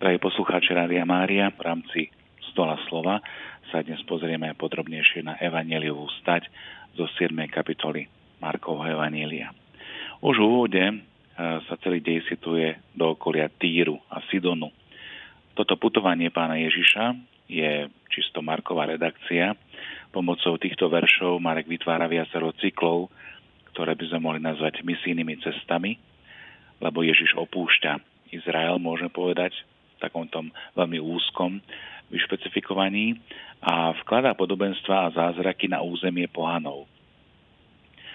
Drahí poslucháči Rádia Mária, v rámci stola slova sa dnes pozrieme podrobnejšie na Evangeliovú stať zo 7. kapitoly Markovho Evanielia. Už v úvode e, sa celý dej situuje do okolia Týru a Sidonu. Toto putovanie pána Ježiša je čisto Marková redakcia. Pomocou týchto veršov Marek vytvára viacero cyklov, ktoré by sme mohli nazvať misijnými cestami, lebo Ježiš opúšťa Izrael, môžeme povedať, takom tom veľmi úzkom vyšpecifikovaní a vkladá podobenstva a zázraky na územie pohanov.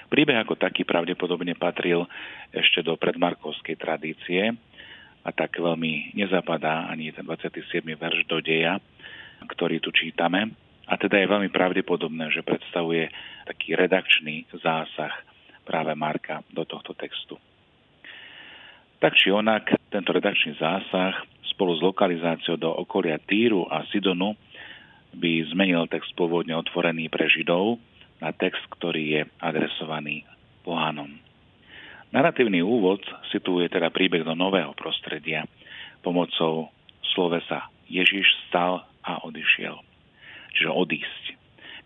Príbeh ako taký pravdepodobne patril ešte do predmarkovskej tradície a tak veľmi nezapadá ani ten 27. verš do deja, ktorý tu čítame. A teda je veľmi pravdepodobné, že predstavuje taký redakčný zásah práve Marka do tohto textu. Tak či onak, tento redakčný zásah spolu s lokalizáciou do okolia Týru a Sidonu by zmenil text pôvodne otvorený pre Židov na text, ktorý je adresovaný pohanom. Naratívny úvod situuje teda príbeh do nového prostredia pomocou slovesa Ježiš stal a odišiel. Čiže odísť,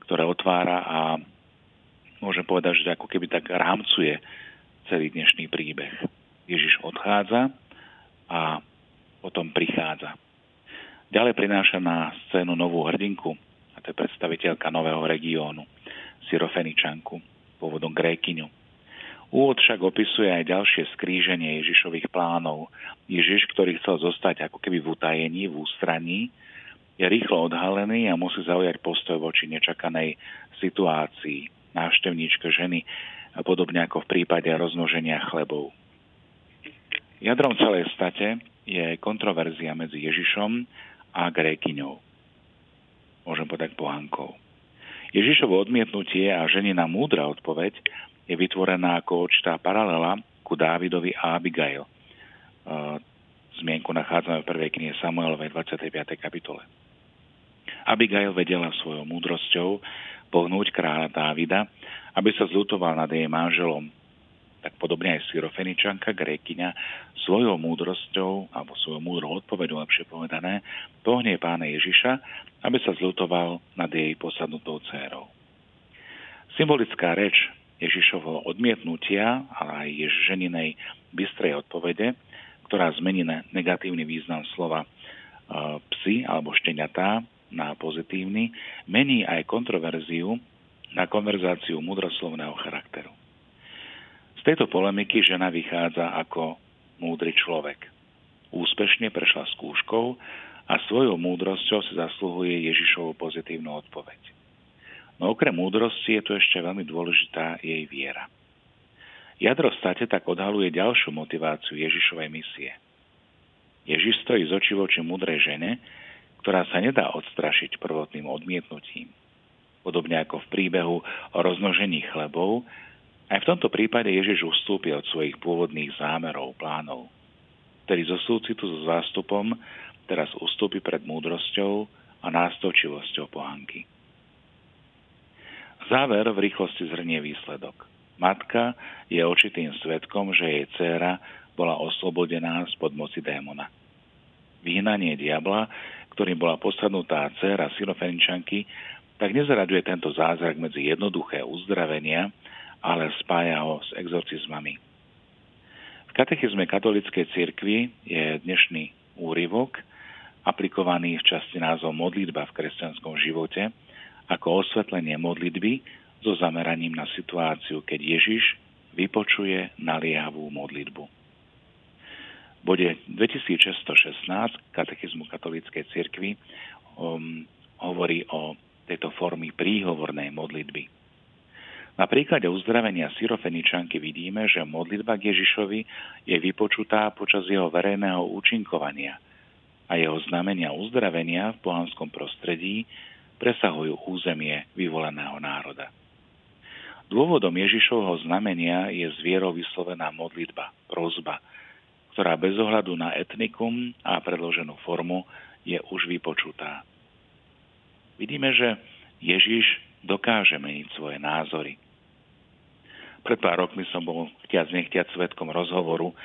ktoré otvára a môžem povedať, že ako keby tak rámcuje celý dnešný príbeh. Ježiš odchádza a potom prichádza. Ďalej prináša na scénu novú hrdinku, a to je predstaviteľka nového regiónu, Syrofeničanku, pôvodom Grékyňu. Úvod však opisuje aj ďalšie skríženie Ježišových plánov. Ježiš, ktorý chcel zostať ako keby v utajení, v ústraní, je rýchlo odhalený a musí zaujať postoj voči nečakanej situácii návštevníčke ženy, podobne ako v prípade rozmnoženia chlebov. Jadrom celej state je kontroverzia medzi Ježišom a Grékyňou. Môžem povedať pohankou. Ježišovo odmietnutie a ženina múdra odpoveď je vytvorená ako určitá paralela ku Dávidovi a Abigail. Zmienku nachádzame v prvej knihe Samuelovej 25. kapitole. Abigail vedela svojou múdrosťou pohnúť kráľa Dávida, aby sa zlutoval nad jej manželom tak podobne aj Syrofeničanka, Grékyňa, svojou múdrosťou, alebo svojou múdrou odpovedou, lepšie povedané, pohnie pána Ježiša, aby sa zlutoval nad jej posadnutou dcérou. Symbolická reč Ježišovho odmietnutia, ale aj Jež ženinej bystrej odpovede, ktorá zmení negatívny význam slova e, psi alebo šteniatá na pozitívny, mení aj kontroverziu na konverzáciu mudroslovného charakteru. Z tejto polemiky žena vychádza ako múdry človek. Úspešne prešla skúškou a svojou múdrosťou si zasluhuje Ježišovu pozitívnu odpoveď. No okrem múdrosti je tu ešte veľmi dôležitá jej viera. Jadro state tak odhaluje ďalšiu motiváciu Ježišovej misie. Ježiš stojí z oči voči múdrej žene, ktorá sa nedá odstrašiť prvotným odmietnutím. Podobne ako v príbehu o roznožení chlebov, aj v tomto prípade Ježiš ustúpil od svojich pôvodných zámerov, plánov, ktorý zo súcitu so zástupom teraz ustúpi pred múdrosťou a nástočivosťou pohanky. Záver v rýchlosti zhrnie výsledok. Matka je očitým svetkom, že jej dcéra bola oslobodená spod moci démona. Vyhnanie diabla, ktorým bola posadnutá dcéra Sirofeničanky, tak nezaraďuje tento zázrak medzi jednoduché uzdravenia, ale spája ho s exorcizmami. V katechizme katolíckej cirkvi je dnešný úryvok aplikovaný v časti názov modlitba v kresťanskom živote ako osvetlenie modlitby so zameraním na situáciu, keď Ježiš vypočuje naliehavú modlitbu. V bode 2616 katechizmu katolíckej cirkvi um, hovorí o tejto formy príhovornej modlitby. Na príklade uzdravenia syrofeničanky vidíme, že modlitba k Ježišovi je vypočutá počas jeho verejného účinkovania a jeho znamenia uzdravenia v pohanskom prostredí presahujú územie vyvoleného národa. Dôvodom Ježišovho znamenia je zvierou vyslovená modlitba, prozba, ktorá bez ohľadu na etnikum a predloženú formu je už vypočutá. Vidíme, že Ježiš dokáže meniť svoje názory – pred pár rokmi som bol chtiac nechtiac svetkom rozhovoru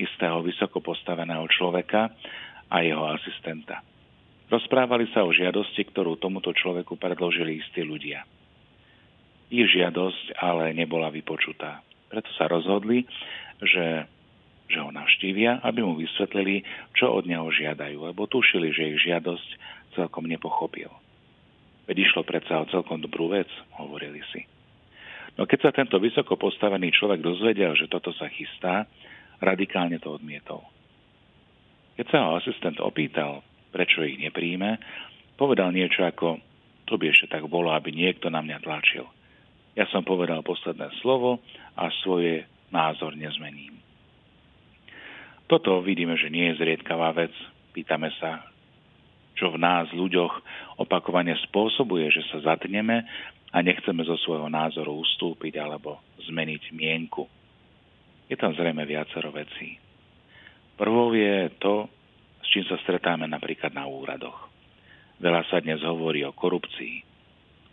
istého vysoko postaveného človeka a jeho asistenta. Rozprávali sa o žiadosti, ktorú tomuto človeku predložili istí ľudia. Ich žiadosť ale nebola vypočutá. Preto sa rozhodli, že, že ho navštívia, aby mu vysvetlili, čo od neho žiadajú, lebo tušili, že ich žiadosť celkom nepochopil. Veď išlo predsa o celkom dobrú vec, hovorili si. No keď sa tento vysoko postavený človek dozvedel, že toto sa chystá, radikálne to odmietol. Keď sa ho asistent opýtal, prečo ich nepríjme, povedal niečo ako, to by ešte tak bolo, aby niekto na mňa tlačil. Ja som povedal posledné slovo a svoje názor nezmením. Toto vidíme, že nie je zriedkavá vec. Pýtame sa, čo v nás, ľuďoch, opakovane spôsobuje, že sa zatneme a nechceme zo svojho názoru ustúpiť alebo zmeniť mienku. Je tam zrejme viacero vecí. Prvou je to, s čím sa stretáme napríklad na úradoch. Veľa sa dnes hovorí o korupcii.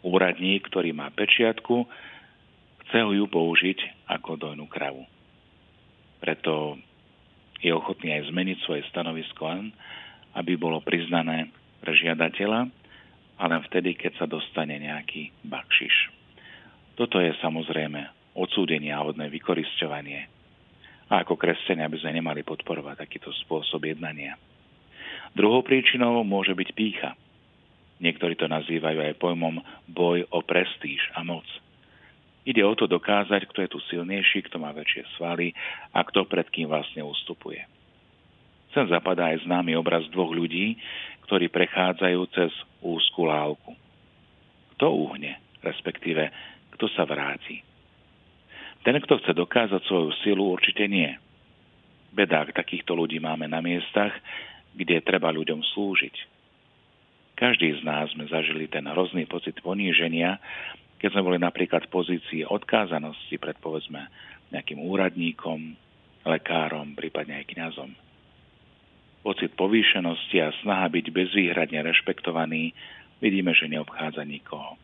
Úradník, ktorý má pečiatku, chce ju použiť ako dojnú kravu. Preto je ochotný aj zmeniť svoje stanovisko, aby bolo priznané pre žiadateľa, ale vtedy, keď sa dostane nejaký bakšiš. Toto je samozrejme odsúdenie a hodné vykorisťovanie. A ako kresťania by sme nemali podporovať takýto spôsob jednania. Druhou príčinou môže byť pícha. Niektorí to nazývajú aj pojmom boj o prestíž a moc. Ide o to dokázať, kto je tu silnejší, kto má väčšie svaly a kto pred kým vlastne ustupuje. Sem zapadá aj známy obraz dvoch ľudí, ktorí prechádzajú cez úzkú lávku. Kto uhne, respektíve kto sa vráti. Ten, kto chce dokázať svoju silu, určite nie. Bedák takýchto ľudí máme na miestach, kde treba ľuďom slúžiť. Každý z nás sme zažili ten hrozný pocit poníženia, keď sme boli napríklad v pozícii odkázanosti pred povedzme nejakým úradníkom, lekárom, prípadne aj kňazom pocit povýšenosti a snaha byť bezvýhradne rešpektovaný, vidíme, že neobchádza nikoho.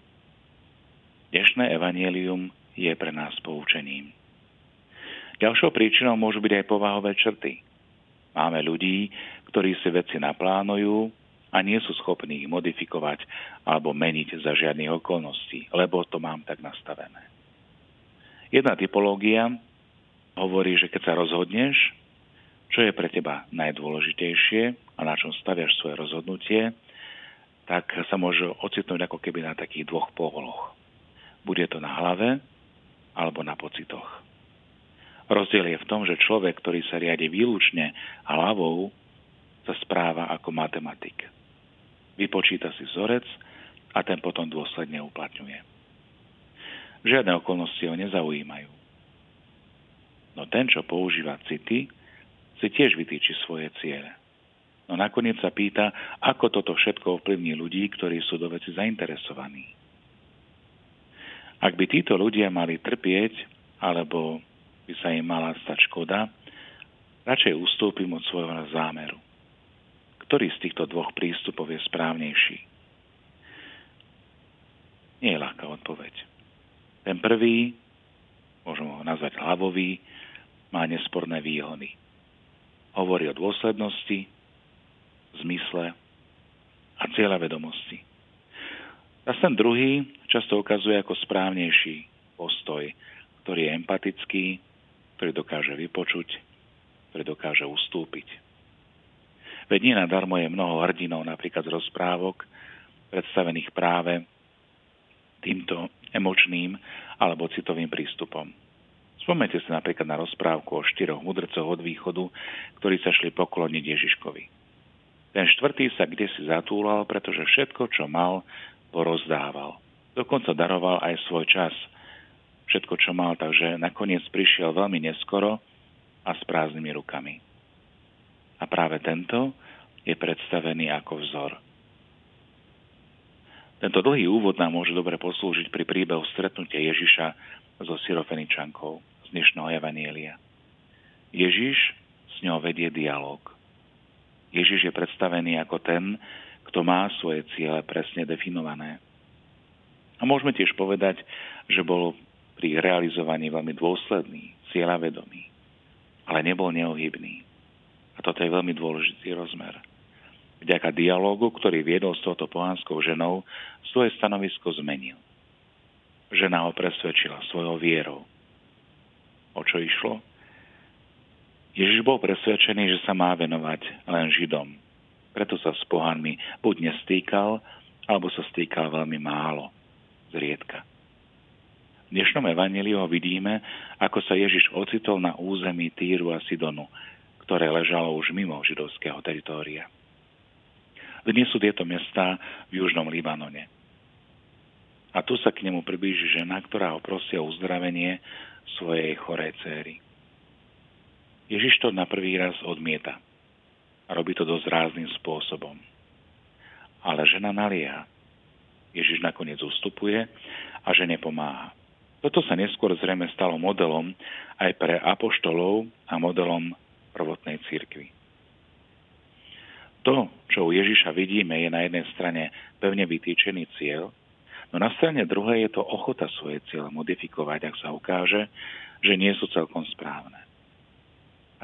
Dnešné evanielium je pre nás poučením. Ďalšou príčinou môžu byť aj povahové črty. Máme ľudí, ktorí si veci naplánujú a nie sú schopní ich modifikovať alebo meniť za žiadnych okolností, lebo to mám tak nastavené. Jedna typológia hovorí, že keď sa rozhodneš, čo je pre teba najdôležitejšie a na čom staviaš svoje rozhodnutie, tak sa môže ocitnúť ako keby na takých dvoch poholoch. Bude to na hlave alebo na pocitoch. Rozdiel je v tom, že človek, ktorý sa riadi výlučne hlavou, sa správa ako matematik. Vypočíta si vzorec a ten potom dôsledne uplatňuje. Žiadne okolnosti ho nezaujímajú. No ten, čo používa city, si tiež vytýči svoje ciele. No nakoniec sa pýta, ako toto všetko ovplyvní ľudí, ktorí sú do veci zainteresovaní. Ak by títo ľudia mali trpieť, alebo by sa im mala stať škoda, radšej ustúpim od svojho zámeru. Ktorý z týchto dvoch prístupov je správnejší? Nie je ľahká odpoveď. Ten prvý, môžeme ho nazvať hlavový, má nesporné výhody hovorí o dôslednosti, zmysle a cieľa vedomosti. A ten druhý často ukazuje ako správnejší postoj, ktorý je empatický, ktorý dokáže vypočuť, ktorý dokáže ustúpiť. Veď nie nadarmo je mnoho hrdinov napríklad z rozprávok, predstavených práve týmto emočným alebo citovým prístupom. Spomente si napríklad na rozprávku o štyroch mudrcoch od východu, ktorí sa šli pokloniť Ježiškovi. Ten štvrtý sa kde si zatúlal, pretože všetko, čo mal, porozdával. Dokonca daroval aj svoj čas. Všetko, čo mal, takže nakoniec prišiel veľmi neskoro a s prázdnymi rukami. A práve tento je predstavený ako vzor. Tento dlhý úvod nám môže dobre poslúžiť pri príbehu stretnutia Ježiša so Syrofeničankou z dnešného Evanielia. Ježiš s ňou vedie dialog. Ježiš je predstavený ako ten, kto má svoje ciele presne definované. A môžeme tiež povedať, že bol pri realizovaní veľmi dôsledný, cieľavedomý, ale nebol neohybný. A toto je veľmi dôležitý rozmer. Vďaka dialogu, ktorý viedol s touto pohánskou ženou, svoje stanovisko zmenil. Žena ho presvedčila svojou vierou. O čo išlo? Ježiš bol presvedčený, že sa má venovať len Židom. Preto sa s pohanmi buď nestýkal, alebo sa stýkal veľmi málo, zriedka. V dnešnom evaníliu vidíme, ako sa Ježiš ocitol na území Týru a Sidonu, ktoré ležalo už mimo židovského teritória. Dnes sú tieto mestá v južnom Libanone. A tu sa k nemu priblíži žena, ktorá ho prosia o uzdravenie svojej chorej céry. Ježiš to na prvý raz odmieta. A robí to dosť rázným spôsobom. Ale žena nalieha. Ježiš nakoniec ustupuje a žene pomáha. Toto sa neskôr zrejme stalo modelom aj pre apoštolov a modelom prvotnej cirkvi. To, čo u Ježiša vidíme, je na jednej strane pevne vytýčený cieľ, no na strane druhej je to ochota svoje cieľ modifikovať, ak sa ukáže, že nie sú celkom správne.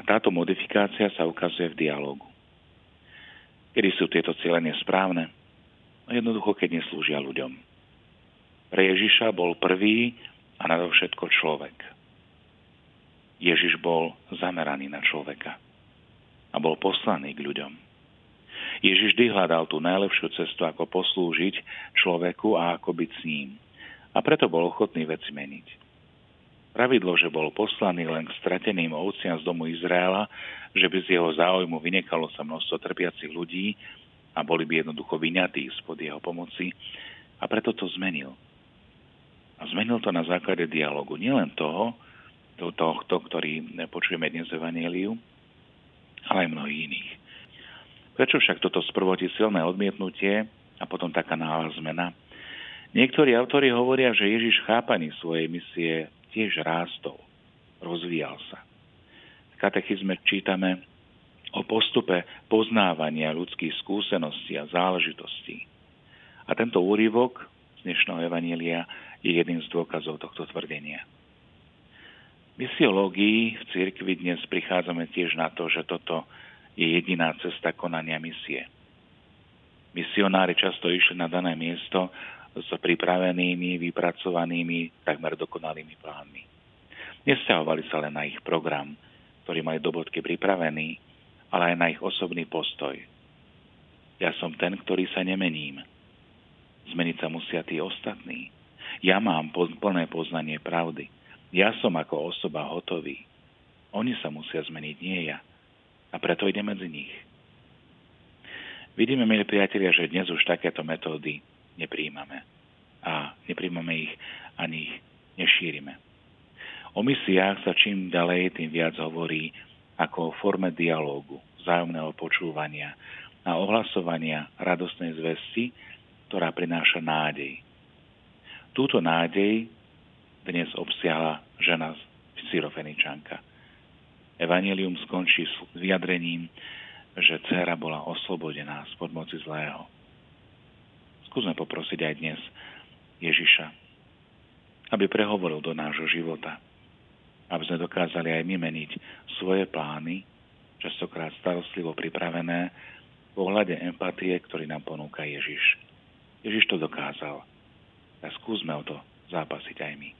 A táto modifikácia sa ukazuje v dialogu. Kedy sú tieto ciele nesprávne? No jednoducho, keď neslúžia ľuďom. Pre Ježiša bol prvý a nadovšetko človek. Ježiš bol zameraný na človeka a bol poslaný k ľuďom. Ježiš vždy hľadal tú najlepšiu cestu, ako poslúžiť človeku a ako byť s ním. A preto bol ochotný veci meniť. Pravidlo, že bol poslaný len k strateným ovciam z domu Izraela, že by z jeho záujmu vynekalo sa množstvo trpiacich ľudí a boli by jednoducho vyňatí spod jeho pomoci, a preto to zmenil. A zmenil to na základe dialogu. Nielen toho, tohto, ktorý počujeme dnes v Evangeliu, ale aj mnohých iných. Prečo však toto sprvoti silné odmietnutie a potom taká náhla zmena? Niektorí autori hovoria, že Ježiš chápaní svojej misie tiež rástol, rozvíjal sa. V katechizme čítame o postupe poznávania ľudských skúseností a záležitostí. A tento úryvok z dnešného Evanília je jedným z dôkazov tohto tvrdenia. Misiológii v cirkvi dnes prichádzame tiež na to, že toto je jediná cesta konania misie. Misionári často išli na dané miesto s pripravenými, vypracovanými, takmer dokonalými plánmi. Nesťahovali sa len na ich program, ktorý mali do bodky pripravený, ale aj na ich osobný postoj. Ja som ten, ktorý sa nemením. Zmeniť sa musia tí ostatní. Ja mám plné poznanie pravdy. Ja som ako osoba hotový. Oni sa musia zmeniť, nie ja a preto ide medzi nich. Vidíme, milí priatelia, že dnes už takéto metódy nepríjmame a nepríjmame ich ani ich nešírime. O misiách sa čím ďalej, tým viac hovorí ako o forme dialógu, vzájomného počúvania a ohlasovania radostnej zvesti, ktorá prináša nádej. Túto nádej dnes obsiahla žena Syrofeničanka – Evangelium skončí s vyjadrením, že dcera bola oslobodená z podmoci zlého. Skúsme poprosiť aj dnes Ježiša, aby prehovoril do nášho života, aby sme dokázali aj my meniť svoje plány, častokrát starostlivo pripravené, v ohľade empatie, ktorý nám ponúka Ježiš. Ježiš to dokázal. A skúsme o to zápasiť aj my.